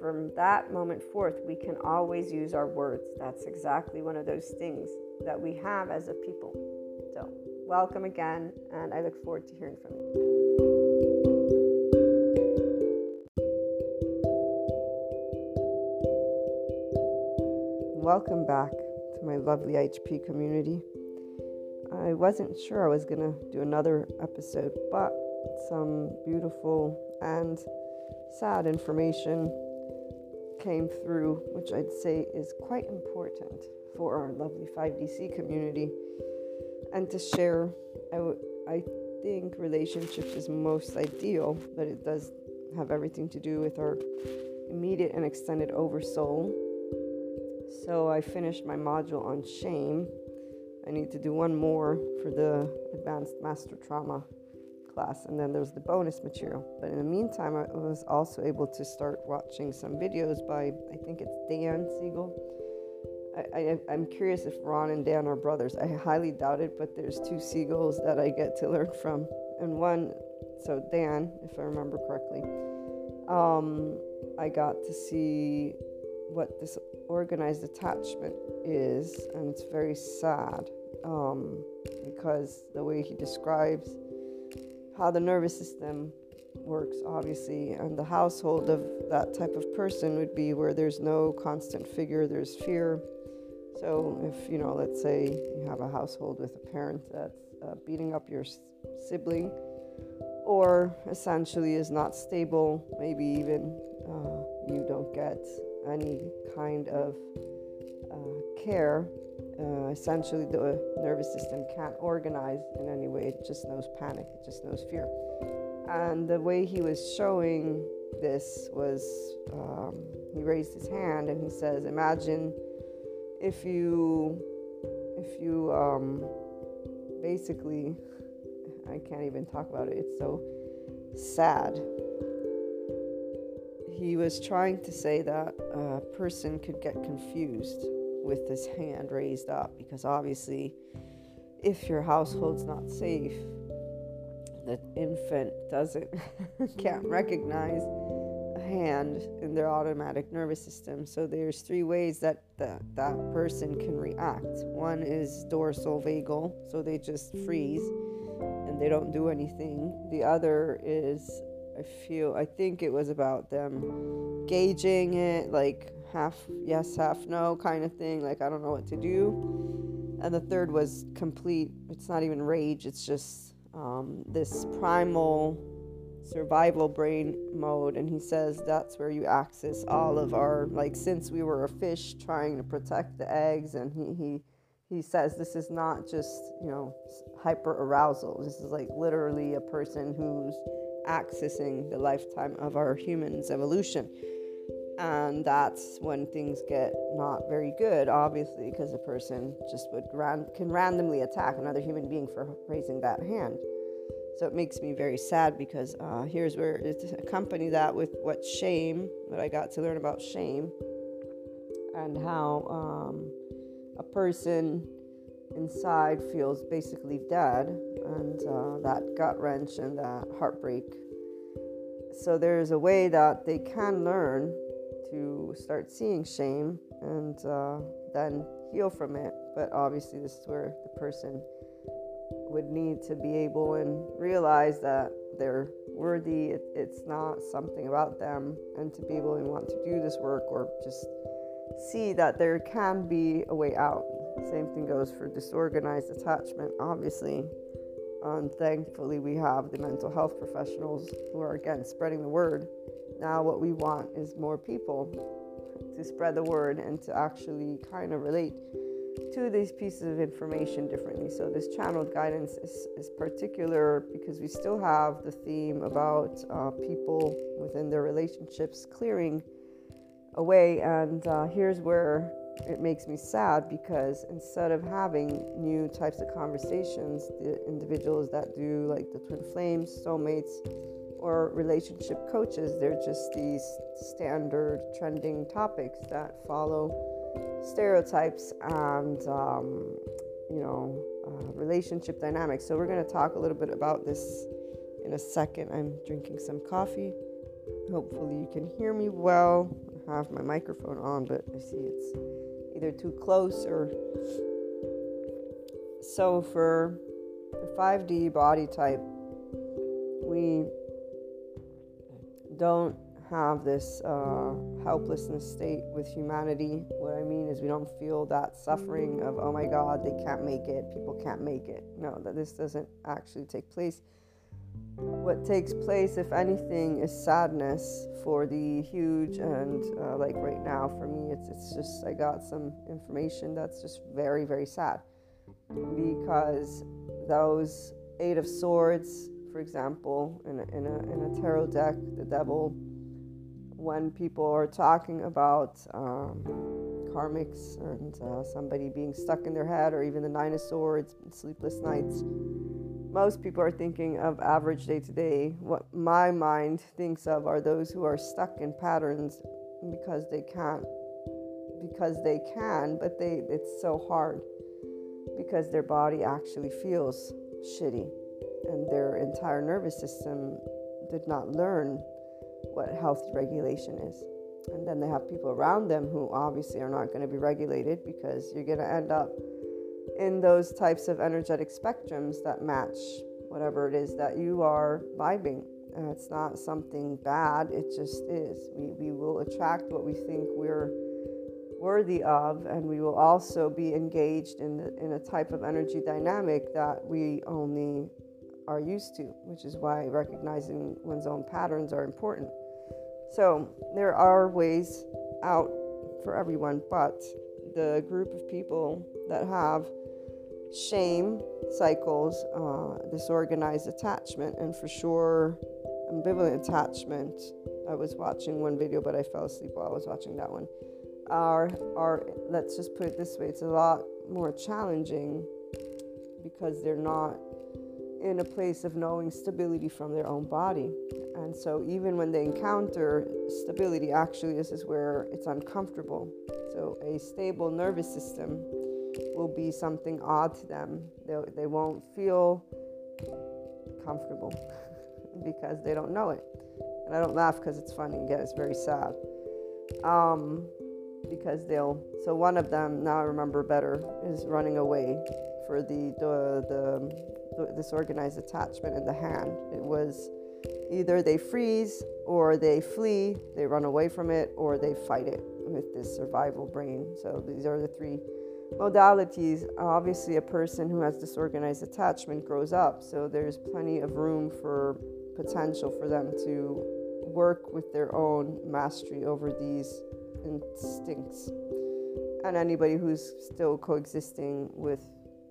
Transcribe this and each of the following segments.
from that moment forth, we can always use our words. That's exactly one of those things that we have as a people. So, welcome again, and I look forward to hearing from you. Welcome back to my lovely HP community. I wasn't sure I was going to do another episode, but some beautiful and sad information came through, which I'd say is quite important for our lovely 5DC community. And to share, I, w- I think relationships is most ideal, but it does have everything to do with our immediate and extended oversoul. So I finished my module on shame. I need to do one more for the advanced master trauma class, and then there's the bonus material. But in the meantime, I was also able to start watching some videos by, I think it's Dan Siegel. I, am curious if Ron and Dan are brothers. I highly doubt it, but there's two Siegels that I get to learn from. And one, so Dan, if I remember correctly, um, I got to see what this organized attachment is, and it's very sad um, because the way he describes how the nervous system works, obviously, and the household of that type of person would be where there's no constant figure, there's fear. So, if you know, let's say you have a household with a parent that's uh, beating up your sibling, or essentially is not stable, maybe even uh, you don't get any kind of uh, care uh, essentially the nervous system can't organize in any way. It just knows panic, it just knows fear. And the way he was showing this was um, he raised his hand and he says, Imagine if you, if you um, basically, I can't even talk about it, it's so sad. He was trying to say that a person could get confused with his hand raised up because obviously, if your household's not safe, the infant doesn't can't recognize a hand in their autonomic nervous system. So there's three ways that the, that person can react. One is dorsal vagal, so they just freeze and they don't do anything. The other is I feel I think it was about them gauging it like half yes, half no kind of thing. Like, I don't know what to do. And the third was complete, it's not even rage, it's just um, this primal survival brain mode. And he says that's where you access all of our, like, since we were a fish trying to protect the eggs, and he, he, he says this is not just, you know, hyper arousal. This is like literally a person who's accessing the lifetime of our humans' evolution and that's when things get not very good obviously because a person just would ran- can randomly attack another human being for raising that hand. So it makes me very sad because uh, here's where it's accompany that with what shame what i got to learn about shame and how um, a person inside feels basically dead and uh, that gut wrench and that heartbreak. So there's a way that they can learn to start seeing shame and uh, then heal from it. But obviously, this is where the person would need to be able and realize that they're worthy. It, it's not something about them, and to be able and want to do this work or just see that there can be a way out. Same thing goes for disorganized attachment, obviously. And thankfully, we have the mental health professionals who are again spreading the word now, what we want is more people to spread the word and to actually kind of relate to these pieces of information differently. So, this channeled guidance is, is particular because we still have the theme about uh, people within their relationships clearing away. And uh, here's where it makes me sad because instead of having new types of conversations, the individuals that do like the twin flames, soulmates, or relationship coaches. They're just these standard trending topics that follow stereotypes and, um, you know, uh, relationship dynamics. So, we're going to talk a little bit about this in a second. I'm drinking some coffee. Hopefully, you can hear me well. I have my microphone on, but I see it's either too close or. So, for the 5D body type, we don't have this uh, helplessness state with humanity. What I mean is, we don't feel that suffering of, oh my God, they can't make it, people can't make it. No, that this doesn't actually take place. What takes place, if anything, is sadness for the huge and uh, like right now for me, it's it's just I got some information that's just very very sad because those eight of swords for example, in a, in a, in a tarot deck, the devil, when people are talking about um, karmics and uh, somebody being stuck in their head, or even the Nine of Swords, sleepless nights, most people are thinking of average day to day. What my mind thinks of are those who are stuck in patterns because they can't, because they can, but they it's so hard because their body actually feels shitty and their entire nervous system did not learn what healthy regulation is. And then they have people around them who obviously are not going to be regulated because you're going to end up in those types of energetic spectrums that match whatever it is that you are vibing. And it's not something bad, it just is. We, we will attract what we think we're worthy of, and we will also be engaged in, the, in a type of energy dynamic that we only are used to, which is why recognizing one's own patterns are important. So, there are ways out for everyone, but the group of people that have shame cycles, uh, disorganized attachment, and for sure ambivalent attachment. I was watching one video, but I fell asleep while I was watching that one. Are are let's just put it this way: it's a lot more challenging because they're not in a place of knowing stability from their own body. And so, even when they encounter stability, actually, this is where it's uncomfortable. So, a stable nervous system will be something odd to them. They, they won't feel comfortable because they don't know it. And I don't laugh because it's funny. Again, it's very sad. Um, because they'll. So one of them now I remember better is running away for the the the disorganized attachment in the hand. It was either they freeze or they flee, they run away from it, or they fight it with this survival brain. So these are the three modalities. Obviously, a person who has disorganized attachment grows up, so there's plenty of room for potential for them to work with their own mastery over these instincts. And anybody who's still coexisting with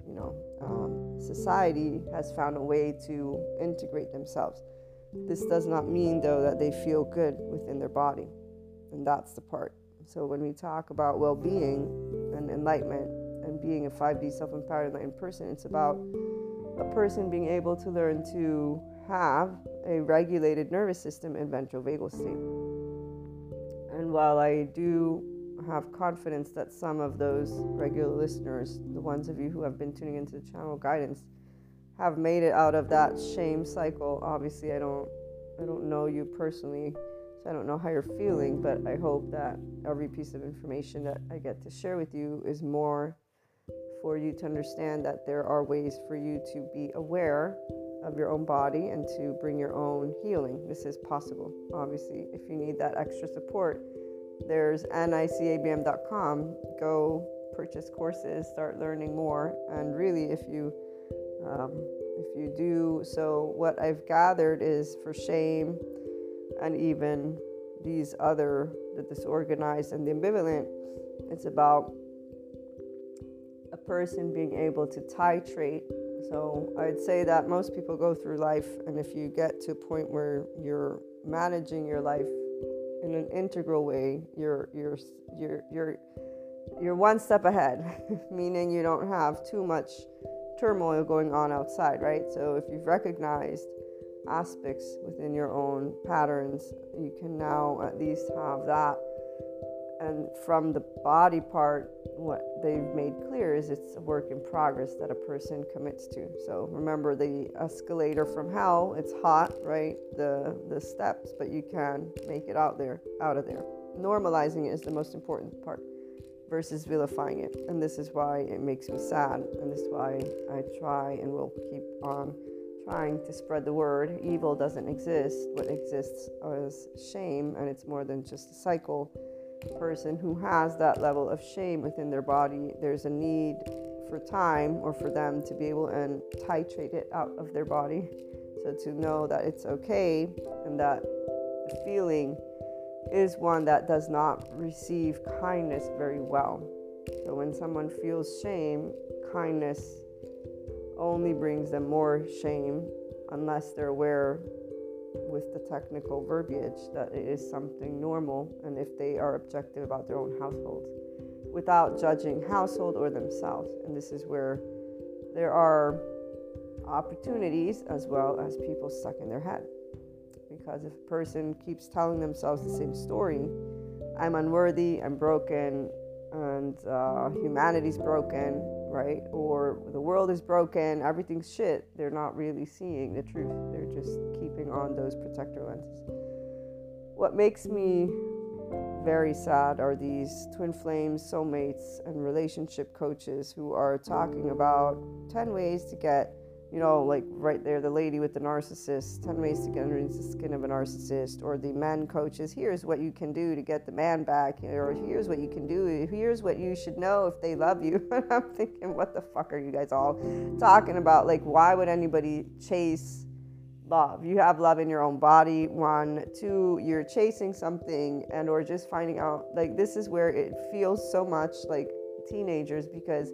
you know, um, society has found a way to integrate themselves. This does not mean, though, that they feel good within their body. And that's the part. So, when we talk about well being and enlightenment and being a 5D self empowered enlightened person, it's about a person being able to learn to have a regulated nervous system and ventral vagal state. And while I do have confidence that some of those regular listeners, the ones of you who have been tuning into the channel guidance, have made it out of that shame cycle. Obviously, I don't I don't know you personally, so I don't know how you're feeling, but I hope that every piece of information that I get to share with you is more for you to understand that there are ways for you to be aware of your own body and to bring your own healing. This is possible. Obviously, if you need that extra support, there's nicabm.com. Go purchase courses, start learning more, and really, if you um, if you do so, what I've gathered is for shame and even these other the disorganized and the ambivalent. It's about a person being able to titrate. So I'd say that most people go through life, and if you get to a point where you're managing your life in an integral way, you're you're you're you're you're one step ahead, meaning you don't have too much turmoil going on outside, right? So if you've recognized aspects within your own patterns, you can now at least have that and from the body part, what they've made clear is it's a work in progress that a person commits to. So remember the escalator from hell, it's hot, right? The the steps, but you can make it out there, out of there. Normalizing it is the most important part versus vilifying it. And this is why it makes me sad. And this is why I try and will keep on trying to spread the word. Evil doesn't exist. What exists is shame, and it's more than just a cycle. Person who has that level of shame within their body, there's a need for time or for them to be able and titrate it out of their body. So to know that it's okay and that the feeling is one that does not receive kindness very well. So when someone feels shame, kindness only brings them more shame unless they're aware with the technical verbiage that it is something normal and if they are objective about their own households without judging household or themselves. And this is where there are opportunities as well as people stuck in their head. Because if a person keeps telling themselves the same story, I'm unworthy, I'm broken, and uh, humanity's broken, right? Or the world is broken, everything's shit. They're not really seeing the truth. They're just keeping on those protector lenses. What makes me very sad are these twin flames, soulmates, and relationship coaches who are talking about 10 ways to get you know, like right there, the lady with the narcissist, 10 ways to get underneath the skin of a narcissist, or the men coaches, here's what you can do to get the man back, or here's what you can do, here's what you should know if they love you. And I'm thinking, what the fuck are you guys all talking about? Like, why would anybody chase love? You have love in your own body, one. Two, you're chasing something and or just finding out, like, this is where it feels so much like teenagers because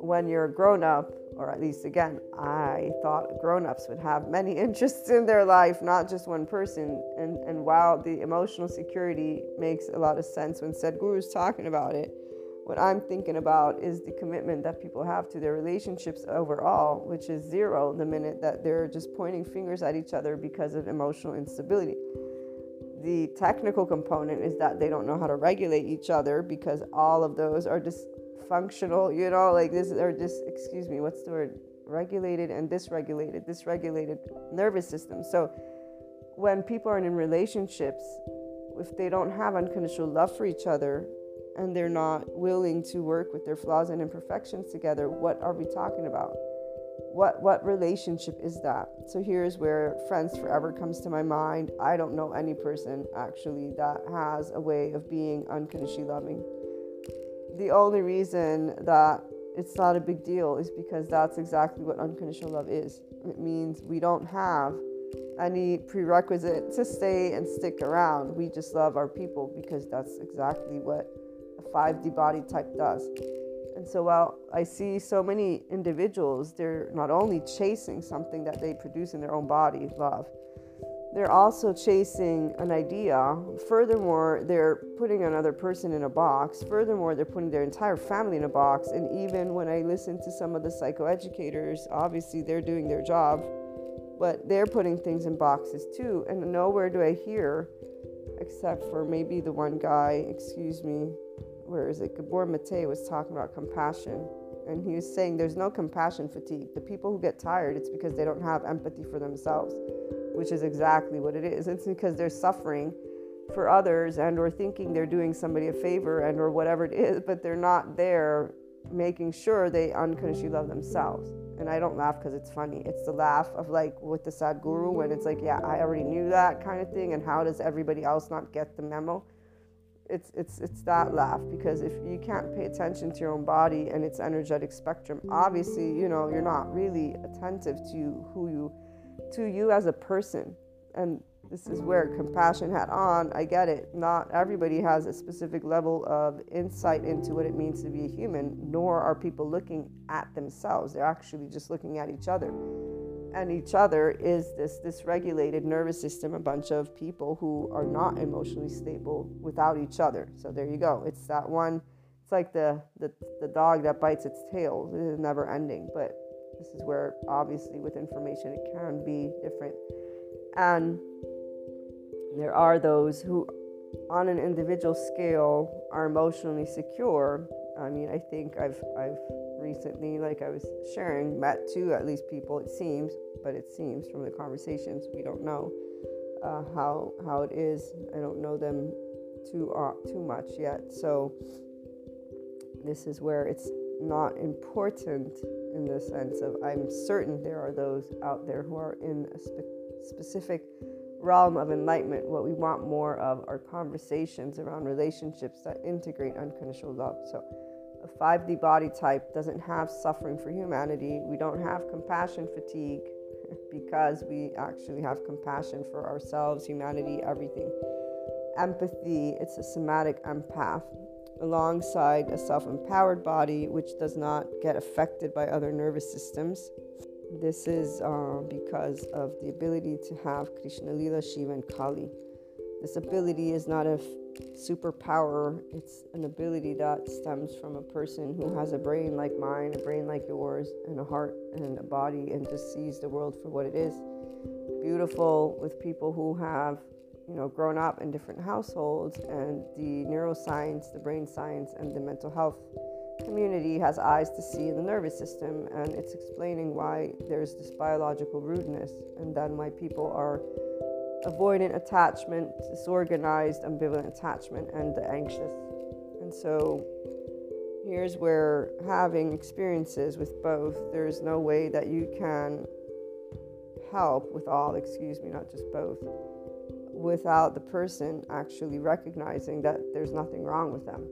when you're a grown up, or at least again, I thought grown ups would have many interests in their life, not just one person. And, and while the emotional security makes a lot of sense when Sadhguru is talking about it, what I'm thinking about is the commitment that people have to their relationships overall, which is zero the minute that they're just pointing fingers at each other because of emotional instability. The technical component is that they don't know how to regulate each other because all of those are just functional, you know, like this, or just, excuse me, what's the word? Regulated and dysregulated, dysregulated nervous system. So when people are in relationships, if they don't have unconditional love for each other and they're not willing to work with their flaws and imperfections together, what are we talking about? What what relationship is that? So here's where friends forever comes to my mind. I don't know any person actually that has a way of being unconditionally loving the only reason that it's not a big deal is because that's exactly what unconditional love is. It means we don't have any prerequisite to stay and stick around. We just love our people because that's exactly what a 5D body type does. And so while I see so many individuals, they're not only chasing something that they produce in their own body, love, they're also chasing an idea. Furthermore, they're putting another person in a box. Furthermore, they're putting their entire family in a box. And even when I listen to some of the psychoeducators, obviously they're doing their job, but they're putting things in boxes too. And nowhere do I hear, except for maybe the one guy, excuse me, where is it? Gabor Mate was talking about compassion. And he was saying there's no compassion fatigue. The people who get tired, it's because they don't have empathy for themselves which is exactly what it is. It's because they're suffering for others and or thinking they're doing somebody a favor and or whatever it is, but they're not there making sure they unconsciously love themselves. And I don't laugh because it's funny. It's the laugh of like with the Sadhguru when it's like, yeah, I already knew that kind of thing. And how does everybody else not get the memo? It's it's it's that laugh because if you can't pay attention to your own body and its energetic spectrum, obviously, you know, you're not really attentive to who you to you as a person. And this is where compassion hat on. I get it. Not everybody has a specific level of insight into what it means to be a human, nor are people looking at themselves. They're actually just looking at each other. And each other is this dysregulated nervous system, a bunch of people who are not emotionally stable without each other. So there you go. It's that one, it's like the, the, the dog that bites its tail. It is never ending. But this is where, obviously, with information, it can be different. And there are those who, on an individual scale, are emotionally secure. I mean, I think I've, I've recently, like I was sharing, met two at least people, it seems, but it seems from the conversations, we don't know uh, how, how it is. I don't know them too, uh, too much yet. So, this is where it's not important in the sense of I'm certain there are those out there who are in a spe- specific realm of enlightenment. What we want more of are conversations around relationships that integrate unconditional love. So, a 5D body type doesn't have suffering for humanity. We don't have compassion fatigue because we actually have compassion for ourselves, humanity, everything. Empathy, it's a somatic empath alongside a self empowered body which does not get affected by other nervous systems. This is uh, because of the ability to have Krishna Lila, Shiva, and Kali. This ability is not a superpower, it's an ability that stems from a person who has a brain like mine, a brain like yours, and a heart and a body, and just sees the world for what it is. Beautiful with people who have you know, grown up in different households, and the neuroscience, the brain science, and the mental health community has eyes to see in the nervous system, and it's explaining why there's this biological rudeness, and then why people are avoidant attachment, disorganized, ambivalent attachment, and the anxious. And so here's where having experiences with both, there's no way that you can help with all, excuse me, not just both without the person actually recognizing that there's nothing wrong with them,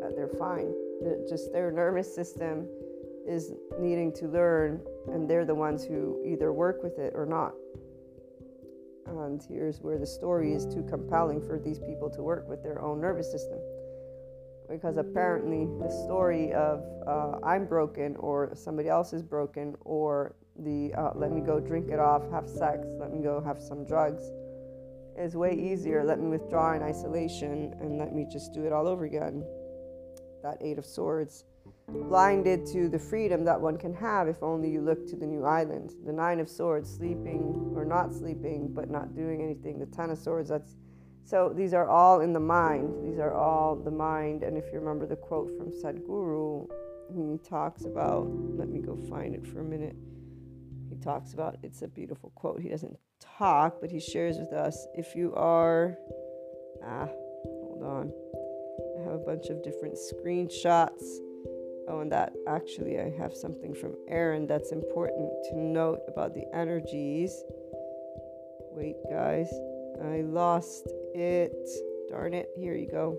that they're fine. That just their nervous system is needing to learn, and they're the ones who either work with it or not. And here's where the story is too compelling for these people to work with their own nervous system. Because apparently, the story of uh, I'm broken, or somebody else is broken, or the uh, let me go drink it off, have sex, let me go have some drugs is way easier. Let me withdraw in isolation and let me just do it all over again. That Eight of Swords. Blinded to the freedom that one can have if only you look to the new island. The Nine of Swords, sleeping or not sleeping, but not doing anything. The Ten of Swords, that's so these are all in the mind. These are all the mind. And if you remember the quote from Sadhguru, he talks about, let me go find it for a minute. He talks about, it's a beautiful quote. He doesn't talk, but he shares with us if you are. Ah, hold on. I have a bunch of different screenshots. Oh, and that actually, I have something from Aaron that's important to note about the energies. Wait, guys, I lost it. Darn it, here you go.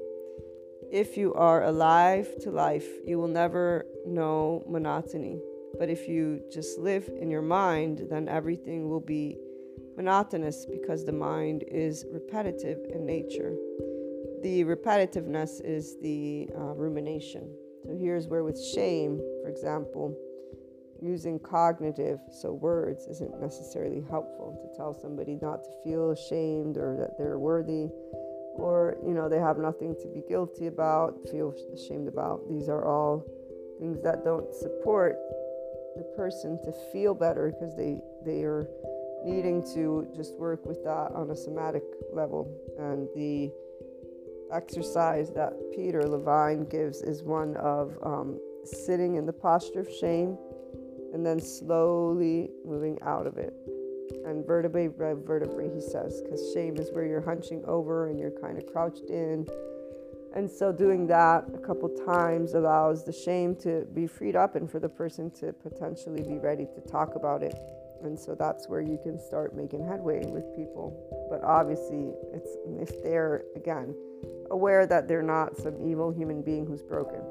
If you are alive to life, you will never know monotony. But if you just live in your mind, then everything will be monotonous because the mind is repetitive in nature. The repetitiveness is the uh, rumination. So here's where, with shame, for example, using cognitive, so words, isn't necessarily helpful to tell somebody not to feel ashamed or that they're worthy or, you know, they have nothing to be guilty about, feel ashamed about. These are all things that don't support the person to feel better because they, they are needing to just work with that on a somatic level. And the exercise that Peter Levine gives is one of um, sitting in the posture of shame and then slowly moving out of it. And vertebrae by vertebrae, he says, because shame is where you're hunching over and you're kind of crouched in. And so, doing that a couple times allows the shame to be freed up and for the person to potentially be ready to talk about it. And so that's where you can start making headway with people. But obviously, it's if they're again aware that they're not some evil human being who's broken.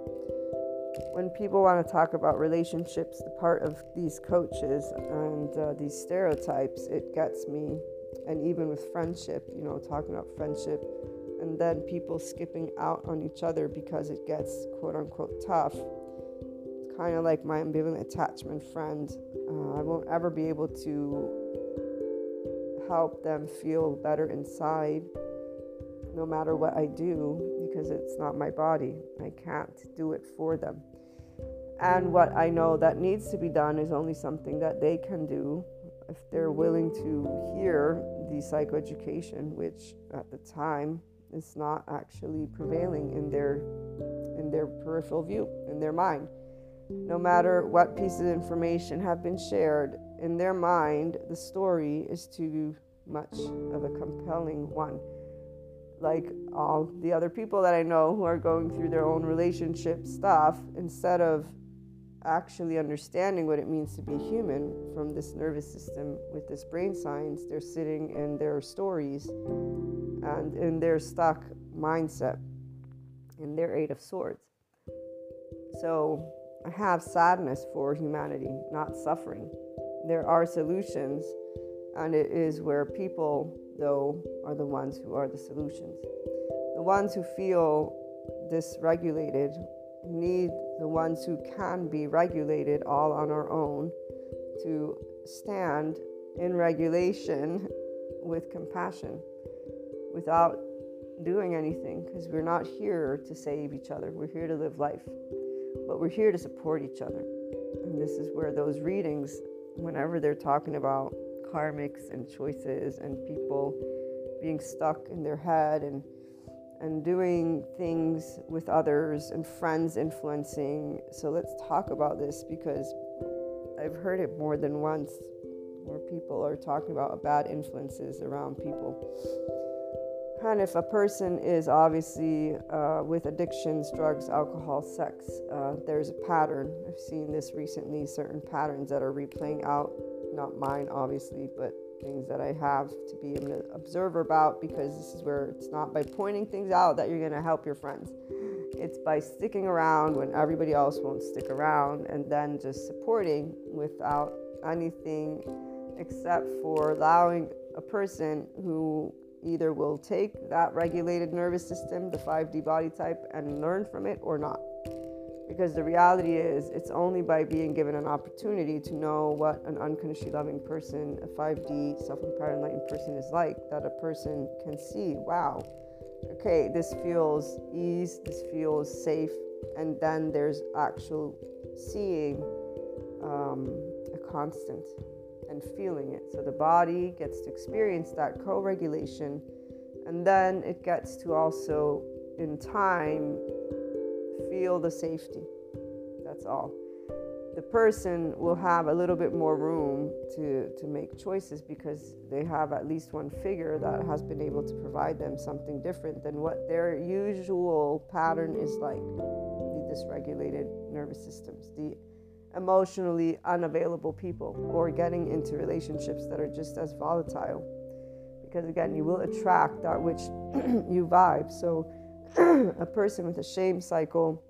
When people want to talk about relationships, the part of these coaches and uh, these stereotypes, it gets me. And even with friendship, you know, talking about friendship, and then people skipping out on each other because it gets quote unquote tough It's kind of like my ambivalent attachment friend. Uh, I won't ever be able to help them feel better inside no matter what I do because it's not my body. I can't do it for them. And what I know that needs to be done is only something that they can do if they're willing to hear the psychoeducation, which at the time is not actually prevailing in their in their peripheral view, in their mind no matter what pieces of information have been shared, in their mind, the story is too much of a compelling one. Like all the other people that I know who are going through their own relationship stuff, instead of actually understanding what it means to be human from this nervous system with this brain science. They're sitting in their stories and in their stuck mindset, in their Eight of Swords. So I have sadness for humanity, not suffering. There are solutions, and it is where people, though, are the ones who are the solutions. The ones who feel dysregulated need the ones who can be regulated all on our own to stand in regulation with compassion without doing anything because we're not here to save each other. We're here to live life, but we're here to support each other. And this is where those readings, whenever they're talking about karmics and choices and people being stuck in their head and and doing things with others and friends influencing. So let's talk about this because I've heard it more than once where people are talking about bad influences around people. And if a person is obviously uh, with addictions, drugs, alcohol, sex, uh, there's a pattern. I've seen this recently, certain patterns that are replaying out, not mine obviously, but things that I have to be an observer about because this is where it's not by pointing things out that you're going to help your friends. It's by sticking around when everybody else won't stick around and then just supporting without anything except for allowing a person who either will take that regulated nervous system, the 5D body type, and learn from it or not. Because the reality is, it's only by being given an opportunity to know what an unconditionally loving person, a 5D self empowered enlightened person is like, that a person can see, wow, okay, this feels ease, this feels safe, and then there's actual seeing um, a constant and feeling it. So the body gets to experience that co regulation, and then it gets to also, in time, feel the safety. That's all. The person will have a little bit more room to, to make choices because they have at least one figure that has been able to provide them something different than what their usual pattern is like the dysregulated nervous systems, the emotionally unavailable people, or getting into relationships that are just as volatile. Because again, you will attract that which you vibe. So, a person with a shame cycle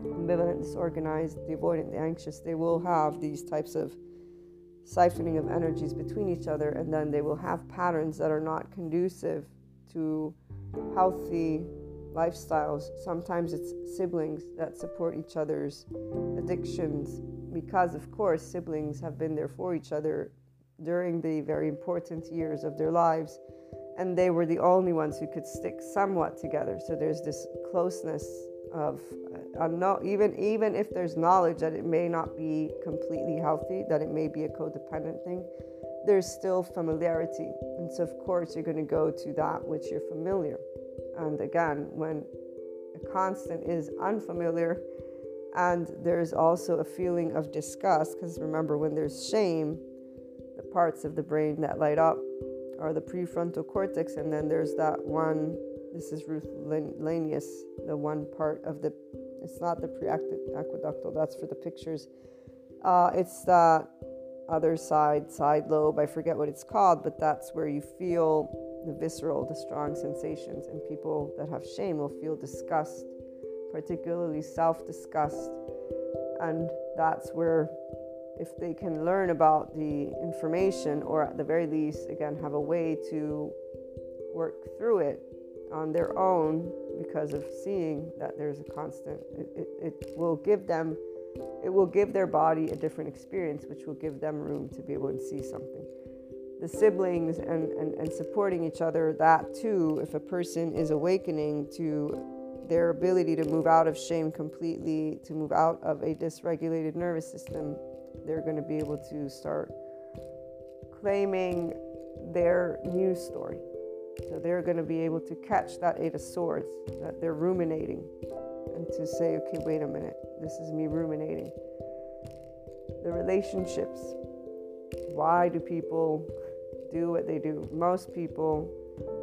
ambivalent, disorganized, the avoidant, the anxious, they will have these types of siphoning of energies between each other, and then they will have patterns that are not conducive to healthy lifestyles. Sometimes it's siblings that support each other's addictions because, of course, siblings have been there for each other during the very important years of their lives, and they were the only ones who could stick somewhat together. So there's this closeness of uh, even even if there's knowledge that it may not be completely healthy, that it may be a codependent thing, there's still familiarity, and so of course you're going to go to that which you're familiar. And again, when a constant is unfamiliar, and there's also a feeling of disgust, because remember when there's shame, the parts of the brain that light up are the prefrontal cortex, and then there's that one this is Ruth Lanius, the one part of the, it's not the periaqueductal, that's for the pictures. Uh, it's the other side, side lobe, I forget what it's called, but that's where you feel the visceral, the strong sensations. And people that have shame will feel disgust, particularly self disgust. And that's where, if they can learn about the information, or at the very least, again, have a way to work through it, on their own because of seeing that there's a constant it, it, it, will give them it will give their body a different experience which will give them room to be able to see something. The siblings and, and, and supporting each other that too if a person is awakening to their ability to move out of shame completely to move out of a dysregulated nervous system they're going to be able to start claiming their new story so they're going to be able to catch that Eight of Swords that they're ruminating and to say, okay, wait a minute, this is me ruminating. The relationships. Why do people do what they do? Most people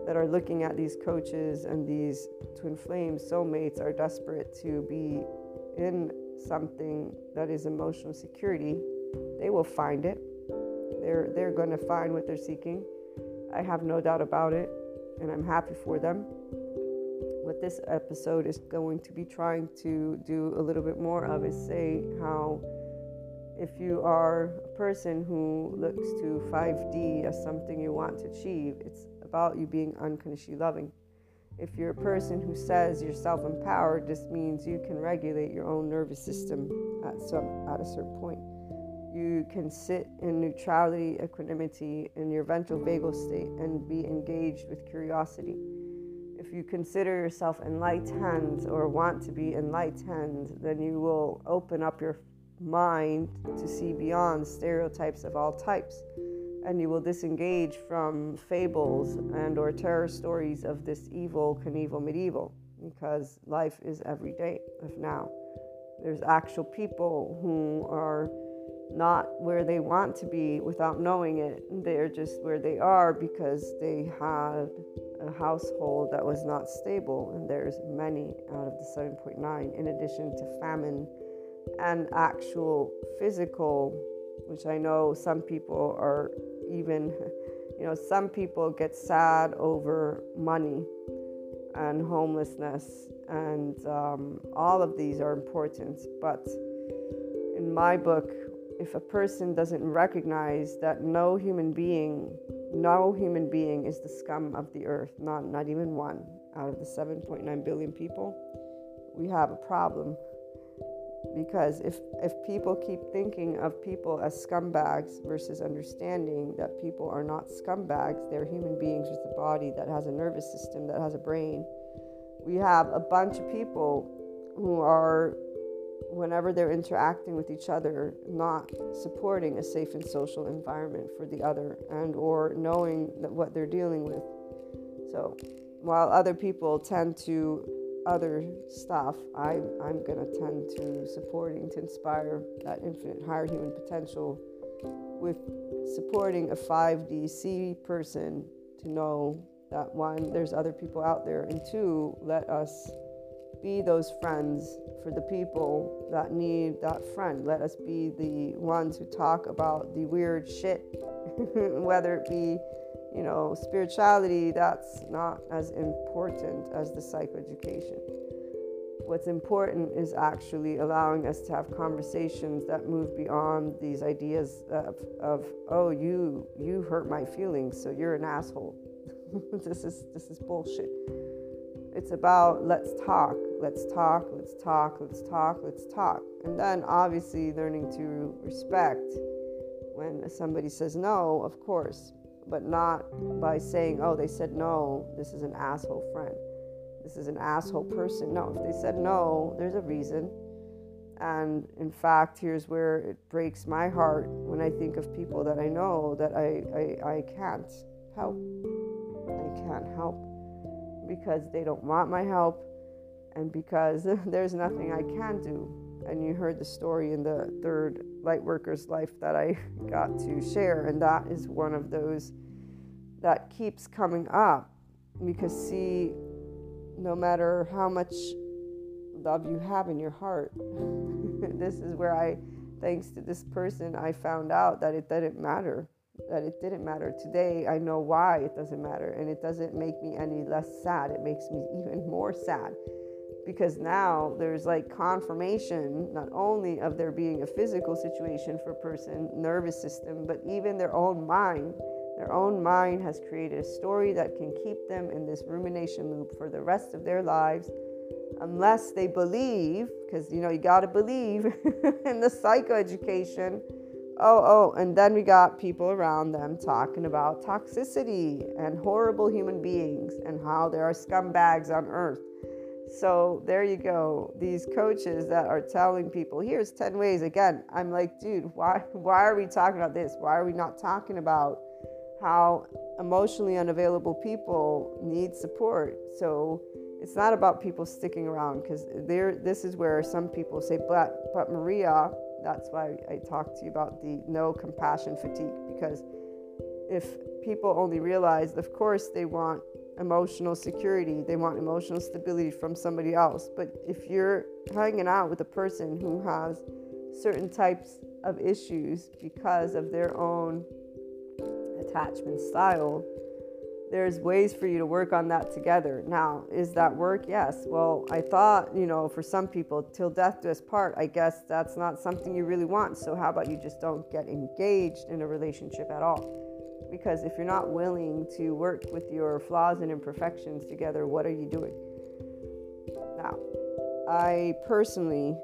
that are looking at these coaches and these twin flames, soulmates, are desperate to be in something that is emotional security, they will find it. They're they're going to find what they're seeking. I have no doubt about it, and I'm happy for them. What this episode is going to be trying to do a little bit more of is say how if you are a person who looks to 5D as something you want to achieve, it's about you being unconditionally loving. If you're a person who says you're self empowered, this means you can regulate your own nervous system at, some, at a certain point. You can sit in neutrality, equanimity in your ventral vagal state and be engaged with curiosity. If you consider yourself enlightened or want to be enlightened, then you will open up your mind to see beyond stereotypes of all types and you will disengage from fables and or terror stories of this evil Knievel medieval because life is every day of now there's actual people who are not where they want to be without knowing it they're just where they are because they had a household that was not stable and there's many out of the 7.9 in addition to famine and actual physical, which I know some people are even, you know, some people get sad over money and homelessness, and um, all of these are important. But in my book, if a person doesn't recognize that no human being, no human being is the scum of the earth, not, not even one out of the 7.9 billion people, we have a problem. Because if if people keep thinking of people as scumbags versus understanding that people are not scumbags they're human beings with a body that has a nervous system that has a brain we have a bunch of people who are whenever they're interacting with each other not supporting a safe and social environment for the other and or knowing what they're dealing with. So while other people tend to other stuff, I, I'm going to tend to supporting to inspire that infinite higher human potential with supporting a 5DC person to know that one, there's other people out there, and two, let us be those friends for the people that need that friend. Let us be the ones who talk about the weird shit, whether it be you know, spirituality, that's not as important as the psychoeducation. What's important is actually allowing us to have conversations that move beyond these ideas of, of oh, you you hurt my feelings, so you're an asshole. this is this is bullshit. It's about let's talk, let's talk, let's talk, let's talk, let's talk. And then obviously learning to respect when somebody says no, of course, but not by saying, oh, they said no, this is an asshole friend. This is an asshole person. No, if they said no, there's a reason. And in fact, here's where it breaks my heart when I think of people that I know that I, I, I can't help. I can't help because they don't want my help and because there's nothing I can do. And you heard the story in the third Lightworker's life that I got to share, and that is one of those that keeps coming up because, see, no matter how much love you have in your heart, this is where I, thanks to this person, I found out that it didn't matter. That it didn't matter. Today, I know why it doesn't matter, and it doesn't make me any less sad. It makes me even more sad because now there's like confirmation not only of there being a physical situation for a person nervous system but even their own mind. Their own mind has created a story that can keep them in this rumination loop for the rest of their lives unless they believe because you know you got to believe in the psychoeducation. Oh oh and then we got people around them talking about toxicity and horrible human beings and how there are scumbags on earth so there you go. These coaches that are telling people, here's 10 ways. Again, I'm like, dude, why why are we talking about this? Why are we not talking about how emotionally unavailable people need support? So it's not about people sticking around because there this is where some people say, but but Maria, that's why I talked to you about the no compassion fatigue because if people only realize of course they want emotional security, they want emotional stability from somebody else. But if you're hanging out with a person who has certain types of issues because of their own attachment style, there's ways for you to work on that together. Now, is that work? Yes. Well, I thought, you know, for some people, till death do us part, I guess that's not something you really want. So, how about you just don't get engaged in a relationship at all? Because if you're not willing to work with your flaws and imperfections together, what are you doing? Now, I personally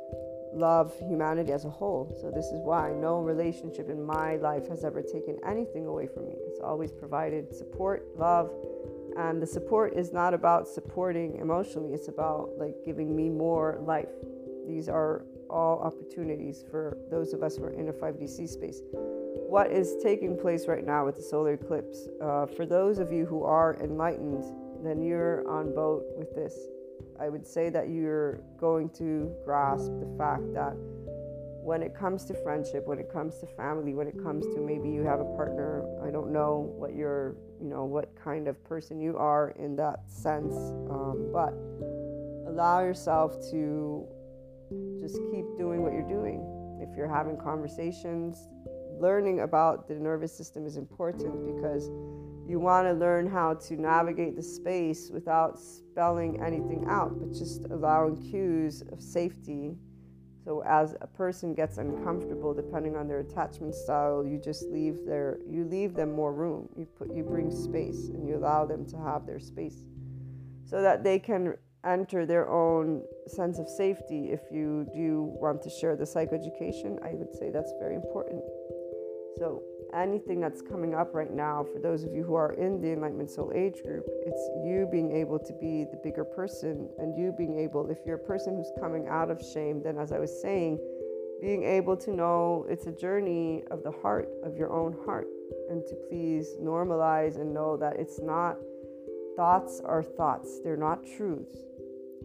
love humanity as a whole. So, this is why no relationship in my life has ever taken anything away from me. It's always provided support, love, and the support is not about supporting emotionally, it's about like giving me more life. These are all opportunities for those of us who are in a 5DC space. What is taking place right now with the solar eclipse, uh, for those of you who are enlightened, then you're on boat with this I would say that you're going to grasp the fact that when it comes to friendship, when it comes to family, when it comes to maybe you have a partner, I don't know what you're, you know, what kind of person you are in that sense, um, but allow yourself to just keep doing what you're doing. If you're having conversations, learning about the nervous system is important because you want to learn how to navigate the space without spelling anything out, but just allowing cues of safety. So as a person gets uncomfortable, depending on their attachment style, you just leave their you leave them more room. You put you bring space and you allow them to have their space, so that they can enter their own sense of safety. If you do want to share the psychoeducation, I would say that's very important. So anything that's coming up right now, for those of you who are in the Enlightenment Soul Age group, it's you being able to be the bigger person and you being able, if you're a person who's coming out of shame, then as I was saying, being able to know it's a journey of the heart, of your own heart, and to please normalize and know that it's not thoughts are thoughts, they're not truths.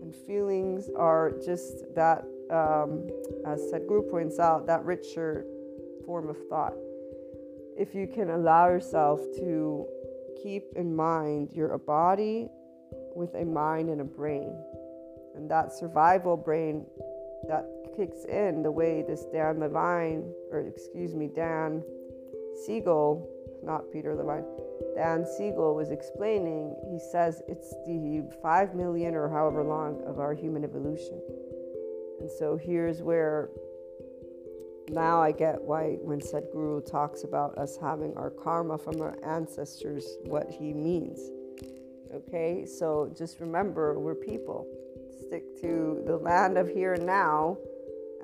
And feelings are just that, um, as Sadhguru points out, that richer form of thought if you can allow yourself to keep in mind you're a body with a mind and a brain. And that survival brain that kicks in the way this Dan Levine, or excuse me, Dan Siegel, not Peter Levine, Dan Siegel was explaining, he says it's the 5 million or however long of our human evolution. And so here's where now I get why when Sadhguru talks about us having our karma from our ancestors, what he means. Okay, so just remember we're people. Stick to the land of here and now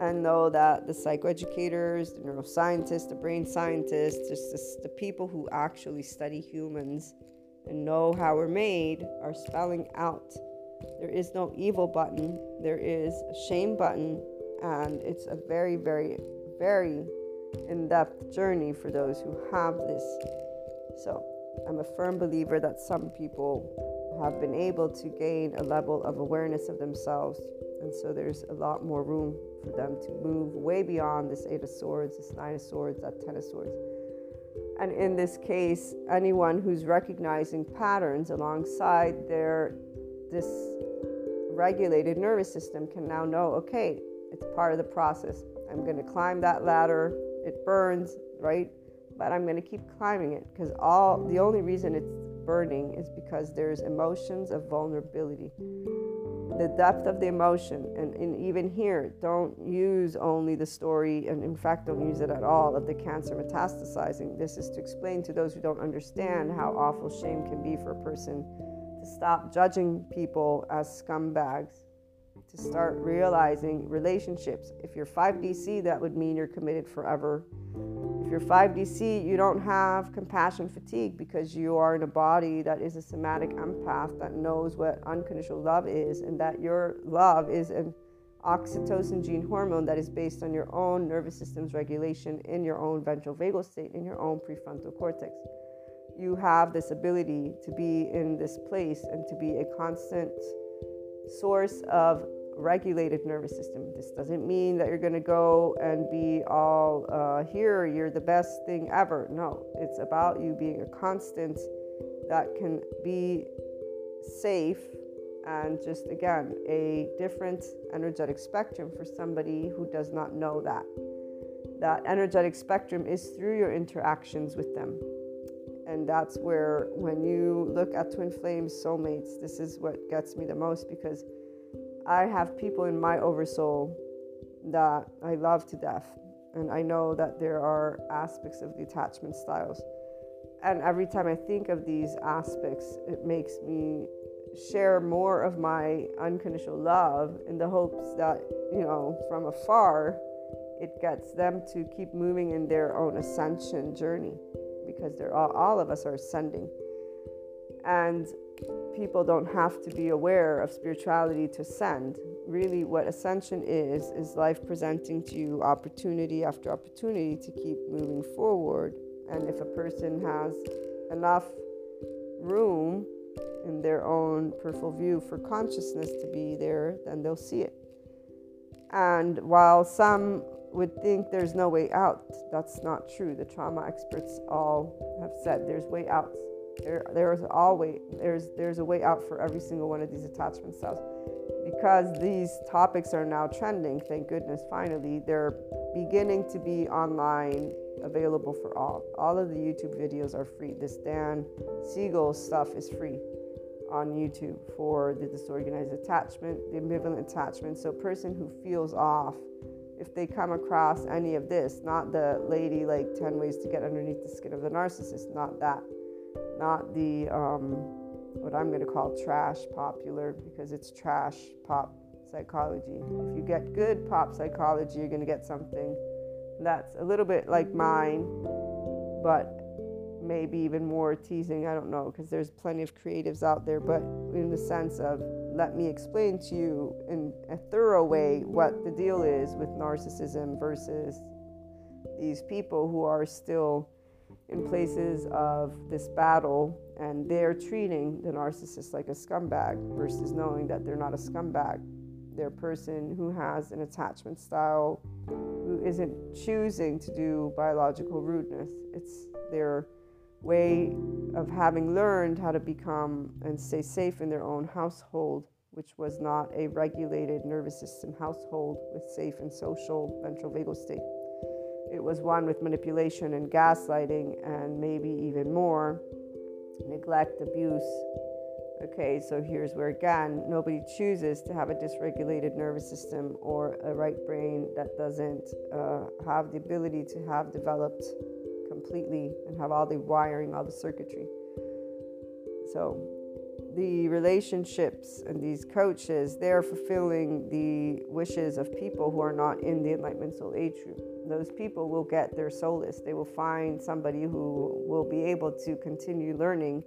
and know that the psychoeducators, the neuroscientists, the brain scientists, just the people who actually study humans and know how we're made are spelling out. There is no evil button, there is a shame button, and it's a very, very very in depth journey for those who have this. So, I'm a firm believer that some people have been able to gain a level of awareness of themselves, and so there's a lot more room for them to move way beyond this Eight of Swords, this Nine of Swords, that Ten of Swords. And in this case, anyone who's recognizing patterns alongside their this regulated nervous system can now know okay, it's part of the process. I'm going to climb that ladder. It burns, right? But I'm going to keep climbing it because all the only reason it's burning is because there's emotions of vulnerability. The depth of the emotion, and, and even here, don't use only the story, and in fact, don't use it at all, of the cancer metastasizing. This is to explain to those who don't understand how awful shame can be for a person to stop judging people as scumbags to start realizing relationships. If you're 5DC, that would mean you're committed forever. If you're 5DC, you don't have compassion fatigue because you are in a body that is a somatic empath that knows what unconditional love is and that your love is an oxytocin gene hormone that is based on your own nervous system's regulation in your own ventral vagal state, in your own prefrontal cortex. You have this ability to be in this place and to be a constant source of regulated nervous system. This doesn't mean that you're going to go and be all uh, here, you're the best thing ever. No, it's about you being a constant that can be safe and just again a different energetic spectrum for somebody who does not know that that energetic spectrum is through your interactions with them and that's where when you look at twin flames soulmates this is what gets me the most because i have people in my oversoul that i love to death. And i know that there are aspects of the attachment styles. And every time i think of these aspects it makes me share more of my unconditional love in the hopes that you know from afar it gets them to keep moving in their own ascension journey because they're all, all of us are ascending. And people don't have to be aware of spirituality to ascend. Really, what ascension is, is life presenting to you opportunity after opportunity to keep moving forward. And if a person has enough room in their own peripheral view for consciousness to be there, then they'll see it. And while some would think there's no way out. That's not true. The trauma experts all have said there's way out. There, there's always there's there's a way out for every single one of these attachment styles. Because these topics are now trending, thank goodness, finally, they're beginning to be online, available for all. All of the YouTube videos are free. This Dan Siegel stuff is free on YouTube for the disorganized attachment, the ambivalent attachment. So, person who feels off if they come across any of this, not the lady like 10 ways to get underneath the skin of the narcissist, not that, not the um, what I'm going to call trash popular because it's trash pop psychology. If you get good pop psychology, you're going to get something that's a little bit like mine, but maybe even more teasing. I don't know because there's plenty of creatives out there, but in the sense of let me explain to you in a thorough way what the deal is with narcissism versus these people who are still in places of this battle and they're treating the narcissist like a scumbag versus knowing that they're not a scumbag. They're a person who has an attachment style who isn't choosing to do biological rudeness. It's their way of having learned how to become and stay safe in their own household, which was not a regulated nervous system household with safe and social ventral vagal state. It was one with manipulation and gaslighting, and maybe even more neglect, abuse. Okay, so here's where again, nobody chooses to have a dysregulated nervous system or a right brain that doesn't uh, have the ability to have developed completely and have all the wiring, all the circuitry. So the relationships and these coaches, they're fulfilling the wishes of people who are not in the Enlightenment Soul Age group. Those people will get their soulless. They will find somebody who will be able to continue learning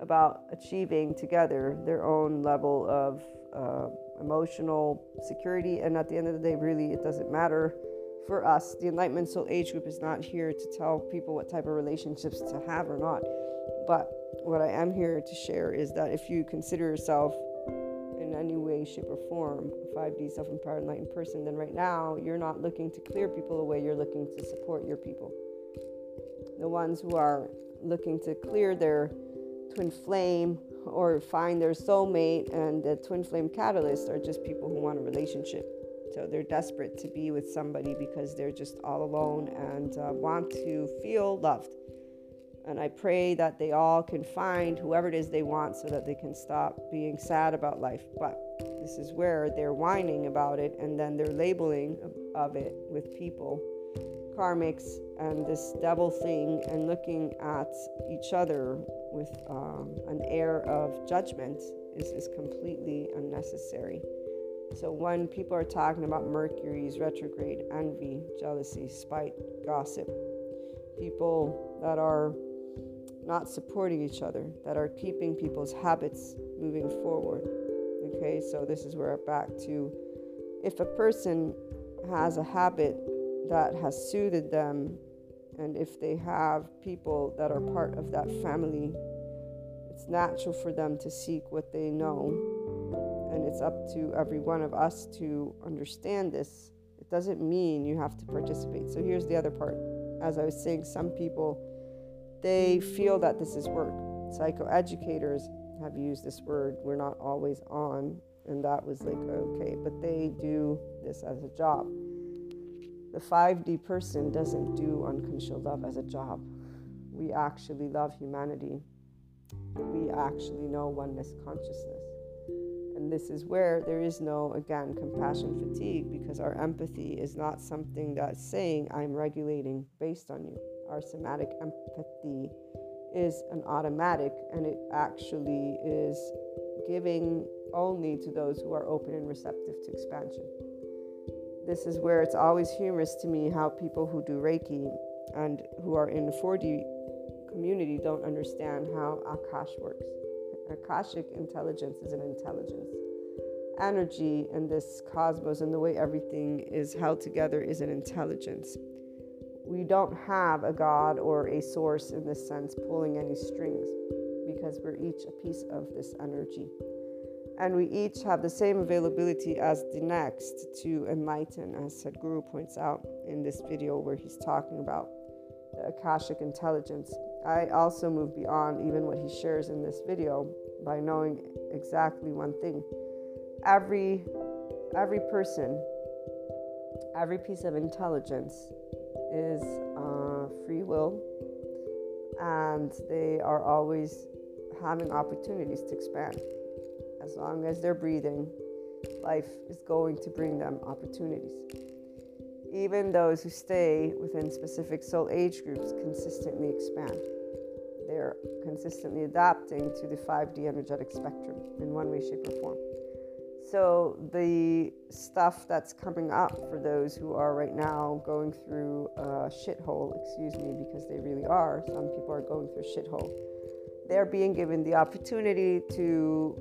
about achieving together their own level of uh, emotional security. And at the end of the day, really, it doesn't matter for us, the Enlightenment Soul Age group is not here to tell people what type of relationships to have or not. But what I am here to share is that if you consider yourself in any way, shape, or form a 5D self empowered enlightened person, then right now you're not looking to clear people away, you're looking to support your people. The ones who are looking to clear their twin flame or find their soulmate and the twin flame catalyst are just people who want a relationship so they're desperate to be with somebody because they're just all alone and uh, want to feel loved. And I pray that they all can find whoever it is they want so that they can stop being sad about life. But this is where they're whining about it and then they're labeling of it with people, karmics, and this devil thing, and looking at each other with um, an air of judgment is, is completely unnecessary. So when people are talking about Mercury's retrograde, envy, jealousy, spite, gossip, people that are not supporting each other, that are keeping people's habits moving forward. Okay, so this is where back to if a person has a habit that has suited them, and if they have people that are part of that family, it's natural for them to seek what they know and it's up to every one of us to understand this. It doesn't mean you have to participate. So here's the other part. As I was saying, some people they feel that this is work. Psychoeducators have used this word, we're not always on. And that was like, okay, but they do this as a job. The 5D person doesn't do unconditional love as a job. We actually love humanity. We actually know oneness consciousness. And this is where there is no, again, compassion fatigue because our empathy is not something that's saying, I'm regulating based on you. Our somatic empathy is an automatic and it actually is giving only to those who are open and receptive to expansion. This is where it's always humorous to me how people who do Reiki and who are in the 4D community don't understand how Akash works. Akashic intelligence is an intelligence. Energy in this cosmos and the way everything is held together is an intelligence. We don't have a God or a source in this sense pulling any strings because we're each a piece of this energy. And we each have the same availability as the next to enlighten, as Sadhguru points out in this video where he's talking about the Akashic intelligence. I also move beyond even what he shares in this video by knowing exactly one thing. Every every person, every piece of intelligence is uh, free will, and they are always having opportunities to expand. As long as they're breathing, life is going to bring them opportunities even those who stay within specific soul age groups consistently expand. They're consistently adapting to the 5D energetic spectrum in one way, shape, or form. So, the stuff that's coming up for those who are right now going through a shithole, excuse me, because they really are, some people are going through shithole, they're being given the opportunity to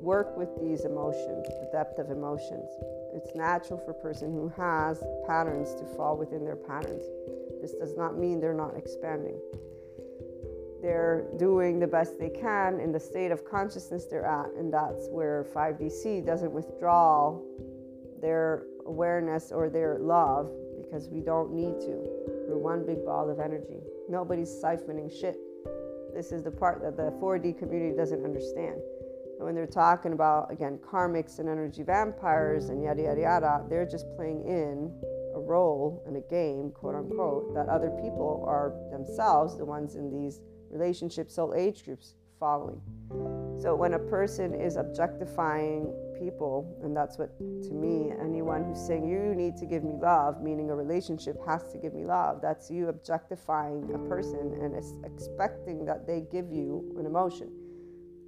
work with these emotions, the depth of emotions, it's natural for a person who has patterns to fall within their patterns. This does not mean they're not expanding. They're doing the best they can in the state of consciousness they're at, and that's where 5DC doesn't withdraw their awareness or their love because we don't need to. We're one big ball of energy. Nobody's siphoning shit. This is the part that the 4D community doesn't understand. And when they're talking about, again, karmics and energy vampires and yada, yada, yada, they're just playing in a role in a game, quote unquote, that other people are themselves the ones in these relationships, soul age groups following. So when a person is objectifying people, and that's what, to me, anyone who's saying you need to give me love, meaning a relationship has to give me love, that's you objectifying a person and expecting that they give you an emotion.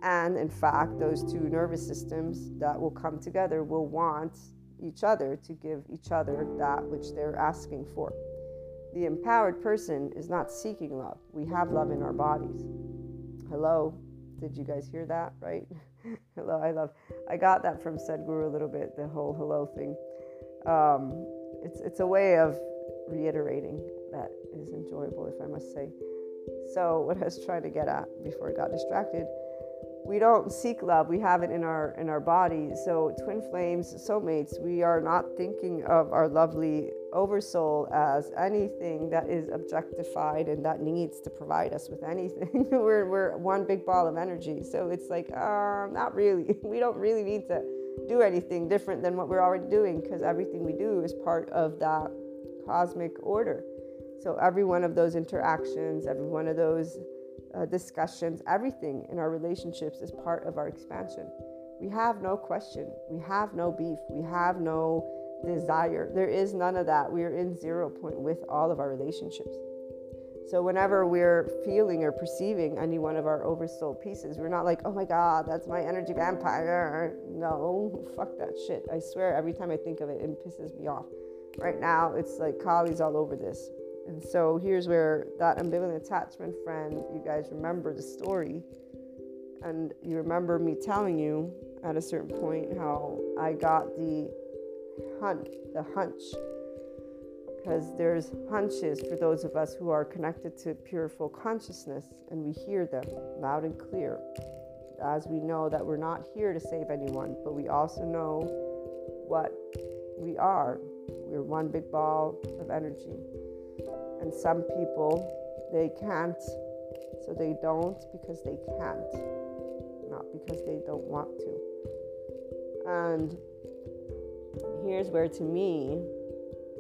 And in fact, those two nervous systems that will come together will want each other to give each other that which they're asking for. The empowered person is not seeking love. We have love in our bodies. Hello, did you guys hear that? Right? hello, I love. I got that from Sadhguru a little bit. The whole hello thing. Um, it's it's a way of reiterating that is enjoyable, if I must say. So, what I was trying to get at before I got distracted we don't seek love we have it in our in our body so twin flames soulmates we are not thinking of our lovely oversoul as anything that is objectified and that needs to provide us with anything we're, we're one big ball of energy so it's like uh, not really we don't really need to do anything different than what we're already doing because everything we do is part of that cosmic order so every one of those interactions every one of those uh, discussions, everything in our relationships is part of our expansion. We have no question. We have no beef. We have no desire. There is none of that. We are in zero point with all of our relationships. So, whenever we're feeling or perceiving any one of our oversoul pieces, we're not like, oh my God, that's my energy vampire. No, fuck that shit. I swear, every time I think of it, it pisses me off. Right now, it's like Kali's all over this. And so here's where that ambivalent attachment friend, you guys remember the story. And you remember me telling you at a certain point how I got the hunt, the hunch. Because there's hunches for those of us who are connected to pure full consciousness and we hear them loud and clear. As we know that we're not here to save anyone, but we also know what we are. We're one big ball of energy. And some people, they can't, so they don't because they can't. Not because they don't want to. And here's where, to me,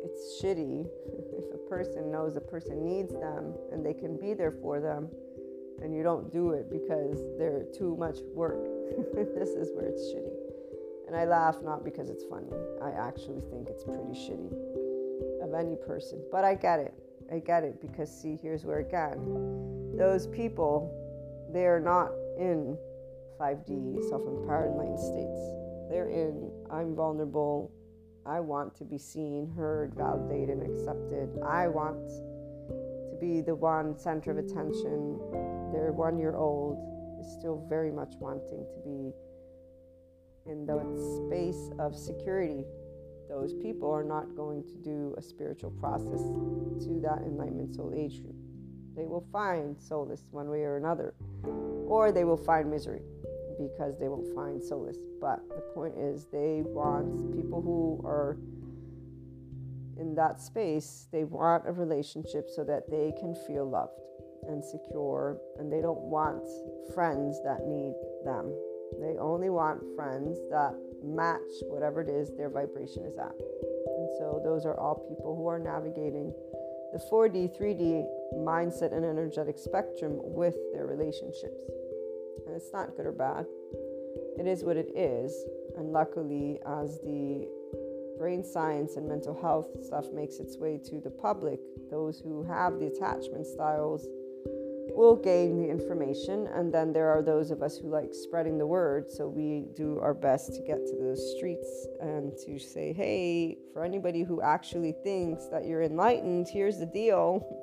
it's shitty if a person knows a person needs them and they can be there for them and you don't do it because they're too much work. this is where it's shitty. And I laugh not because it's funny. I actually think it's pretty shitty of any person. But I get it. I get it because see, here's where again, those people, they are not in 5D self-empowered enlightened states. They're in I'm vulnerable. I want to be seen, heard, validated, and accepted. I want to be the one center of attention. Their one year old is still very much wanting to be in the space of security. Those people are not going to do a spiritual process to that enlightenment soul age group. They will find solace one way or another, or they will find misery because they won't find solace. But the point is, they want people who are in that space, they want a relationship so that they can feel loved and secure, and they don't want friends that need them. They only want friends that match whatever it is their vibration is at. And so, those are all people who are navigating the 4D, 3D mindset and energetic spectrum with their relationships. It's not good or bad, it is what it is. And luckily, as the brain science and mental health stuff makes its way to the public, those who have the attachment styles will gain the information. And then there are those of us who like spreading the word. So we do our best to get to the streets and to say, hey, for anybody who actually thinks that you're enlightened, here's the deal.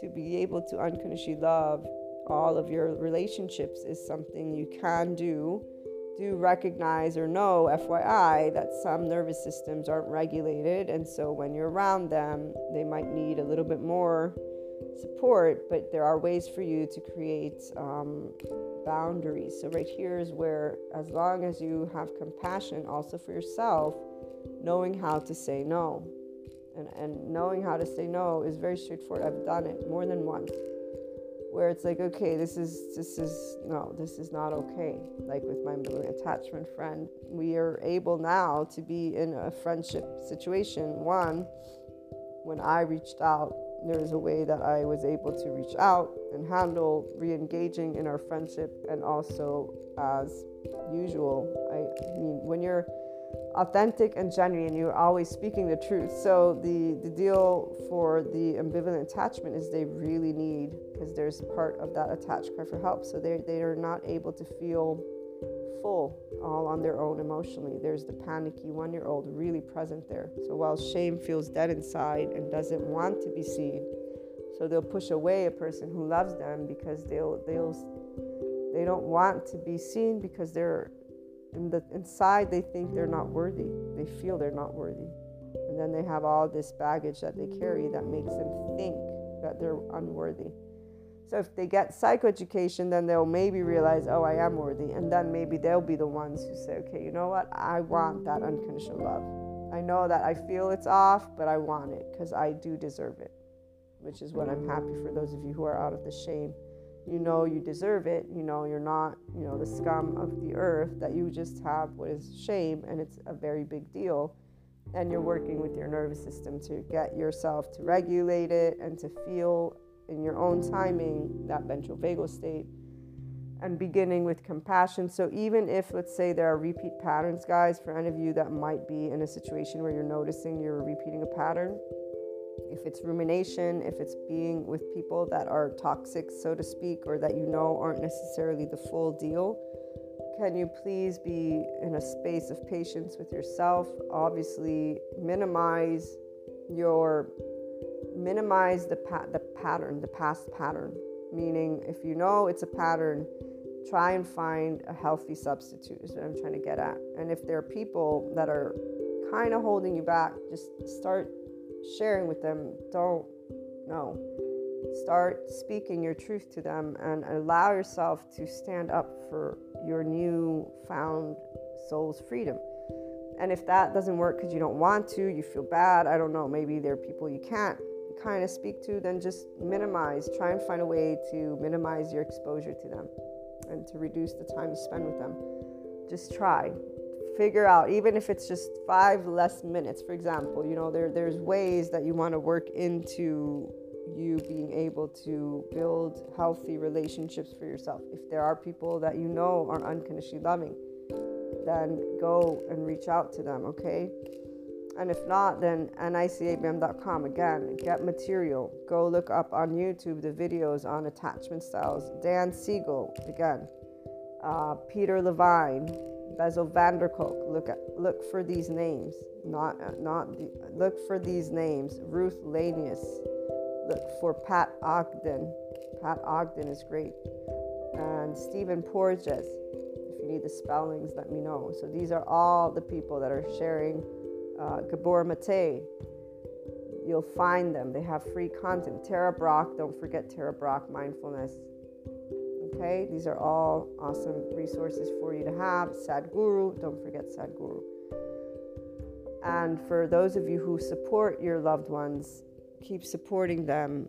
to be able to unconditionally love all of your relationships is something you can do do recognize or know, FYI, that some nervous systems aren't regulated. And so when you're around them, they might need a little bit more support, but there are ways for you to create um, boundaries. So, right here is where, as long as you have compassion also for yourself, knowing how to say no. And, and knowing how to say no is very straightforward. I've done it more than once where it's like okay this is this is no this is not okay. Like with my attachment friend we are able now to be in a friendship situation. One when i reached out there was a way that i was able to reach out and handle re-engaging in our friendship and also as usual. I mean when you're authentic and genuine. You're always speaking the truth. So the the deal for the ambivalent attachment is they really need because there's part of that attached cry for help. So they they are not able to feel full all on their own emotionally. There's the panicky one year old really present there. So while shame feels dead inside and doesn't want to be seen, so they'll push away a person who loves them because they'll they'll they don't want to be seen because they're in the inside they think they're not worthy. They feel they're not worthy. And then they have all this baggage that they carry that makes them think that they're unworthy. So if they get psychoeducation then they'll maybe realize oh i am worthy. And then maybe they'll be the ones who say okay you know what? I want that unconditional love. I know that i feel it's off but i want it because i do deserve it which is what i'm happy for those of you who are out of the shame you know you deserve it you know you're not you know the scum of the earth that you just have what is shame and it's a very big deal. And you're working with your nervous system to get yourself to regulate it and to feel in your own timing that ventral vagal state. And beginning with compassion. So even if let's say there are repeat patterns guys for any of you that might be in a situation where you're noticing you're repeating a pattern if it's rumination, if it's being with people that are toxic, so to speak, or that you know aren't necessarily the full deal, can you please be in a space of patience with yourself? Obviously, minimize your minimize the pa- the pattern, the past pattern. Meaning, if you know it's a pattern, try and find a healthy substitute. Is what I'm trying to get at. And if there are people that are kind of holding you back, just start sharing with them, don't know. Start speaking your truth to them and allow yourself to stand up for your new found soul's freedom. And if that doesn't work because you don't want to, you feel bad, I don't know, maybe there are people you can't kind of speak to, then just minimize. Try and find a way to minimize your exposure to them. and to reduce the time you spend with them. Just try. Figure out, even if it's just five less minutes, for example, you know, there, there's ways that you want to work into you being able to build healthy relationships for yourself. If there are people that you know are unconditionally loving, then go and reach out to them, okay? And if not, then nicabm.com. Again, get material. Go look up on YouTube the videos on attachment styles. Dan Siegel, again. Uh, Peter Levine, Bessel van der Kolk. Look at, look for these names. Not not the, look for these names. Ruth Lanius. Look for Pat Ogden. Pat Ogden is great. And Stephen Porges. If you need the spellings, let me know. So these are all the people that are sharing uh, Gabor Mate. You'll find them. They have free content. Tara Brach. don't forget Tara Brach Mindfulness. Okay, these are all awesome resources for you to have. Sadhguru, don't forget Sadhguru. And for those of you who support your loved ones, keep supporting them,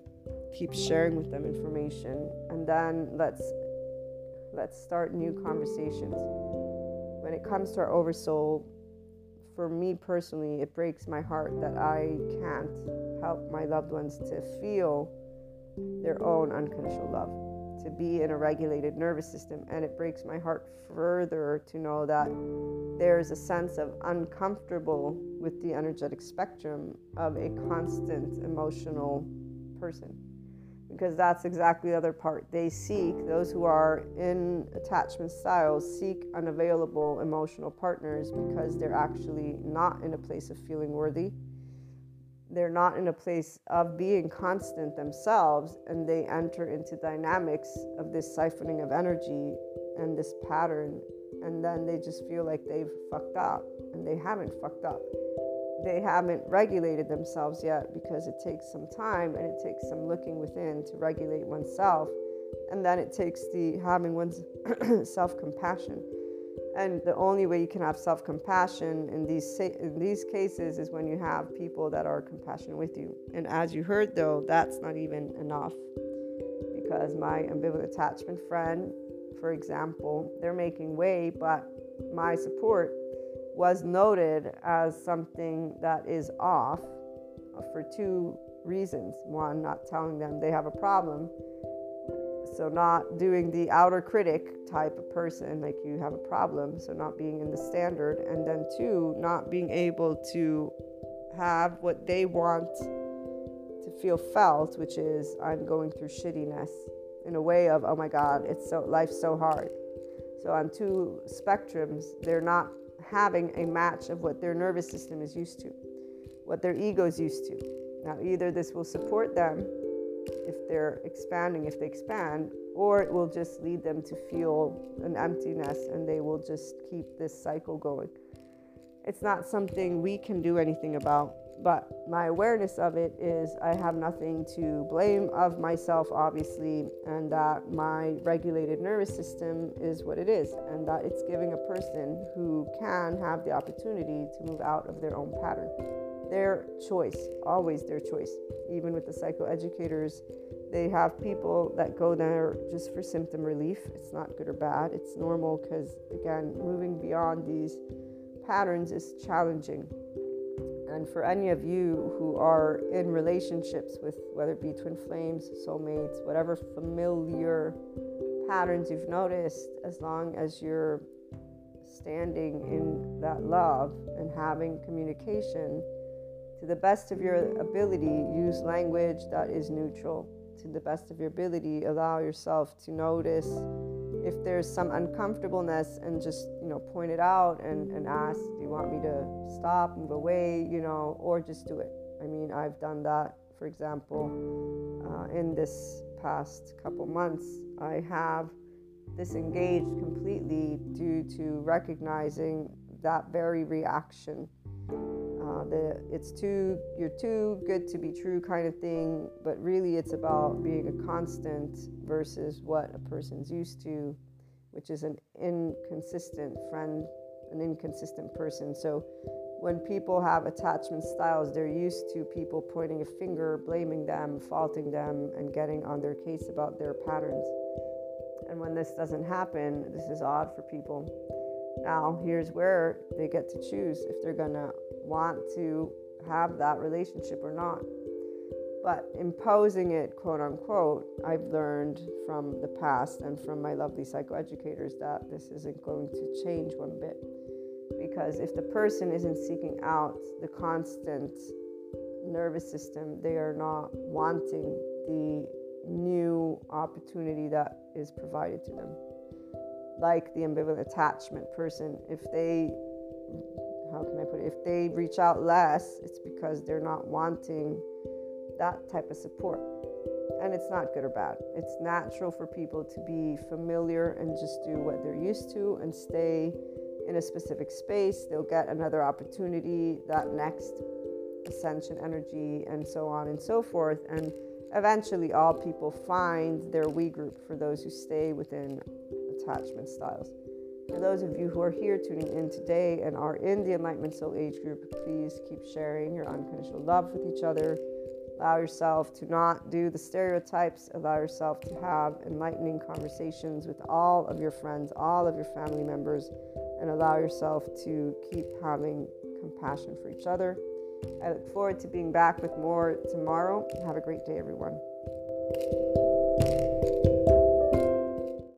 keep sharing with them information, and then let's let's start new conversations. When it comes to our oversoul, for me personally, it breaks my heart that I can't help my loved ones to feel their own unconditional love, to be in a regulated nervous system. And it breaks my heart further to know that there's a sense of uncomfortable with the energetic spectrum of a constant emotional person because that's exactly the other part. They seek, those who are in attachment styles, seek unavailable emotional partners because they're actually not in a place of feeling worthy. They're not in a place of being constant themselves, and they enter into dynamics of this siphoning of energy and this pattern, and then they just feel like they've fucked up, and they haven't fucked up. They haven't regulated themselves yet because it takes some time and it takes some looking within to regulate oneself and then it takes the having one's self-compassion and the only way you can have self-compassion in these in these cases is when you have people that are compassionate with you and as you heard though that's not even enough because my ambivalent attachment friend for example they're making way but my support was noted as something that is off for two reasons. One, not telling them they have a problem. So, not doing the outer critic type of person, like you have a problem, so not being in the standard. And then, two, not being able to have what they want to feel felt, which is I'm going through shittiness in a way of, oh my God, it's so life's so hard. So on two spectrums, they're not having a match of what their nervous system is used to, what their ego is used to. Now, either this will support them if they're expanding, if they expand, or it will just lead them to feel an emptiness and they will just keep this cycle going. It's not something we can do anything about, but my awareness of it is I have nothing to blame of myself, obviously, and that my regulated nervous system is what it is, and that it's giving a person who can have the opportunity to move out of their own pattern. Their choice, always their choice. Even with the psychoeducators, they have people that go there just for symptom relief. It's not good or bad, it's normal because, again, moving beyond these patterns is challenging and for any of you who are in relationships with whether it be twin flames, soulmates, whatever familiar patterns you've noticed, as long as you're standing in that love and having communication, to the best of your ability, use language that is neutral. To the best of your ability, allow yourself to notice if there's some uncomfortableness and just you know point it out and, and ask do you want me to stop move away? you know or just do it. I mean i've done that for example uh, in this past couple months. I have disengaged completely due to recognizing that very reaction the it's too you're too good to be true kind of thing but really it's about being a constant versus what a person's used to which is an inconsistent friend an inconsistent person so when people have attachment styles they're used to people pointing a finger blaming them faulting them and getting on their case about their patterns And when this doesn't happen, this is odd for people. Now, here's where they get to choose if they're going to want to have that relationship or not. But imposing it, quote unquote, I've learned from the past and from my lovely psychoeducators that this isn't going to change one bit. Because if the person isn't seeking out the constant nervous system, they are not wanting the new opportunity that is provided to them. Like the ambivalent attachment person, if they, how can I put it, if they reach out less, it's because they're not wanting that type of support. And it's not good or bad. It's natural for people to be familiar and just do what they're used to and stay in a specific space. They'll get another opportunity, that next ascension energy, and so on and so forth. And eventually, all people find their we group for those who stay within attachment styles. For those of you who are here tuning in today and are in the Enlightenment Soul Age group, please keep sharing your unconditional love with each other. Allow yourself to not do the stereotypes. Allow yourself to have enlightening conversations with all of your friends, all of your family members, and allow yourself to keep having compassion for each other. I look forward to being back with more tomorrow. Have a great day, everyone.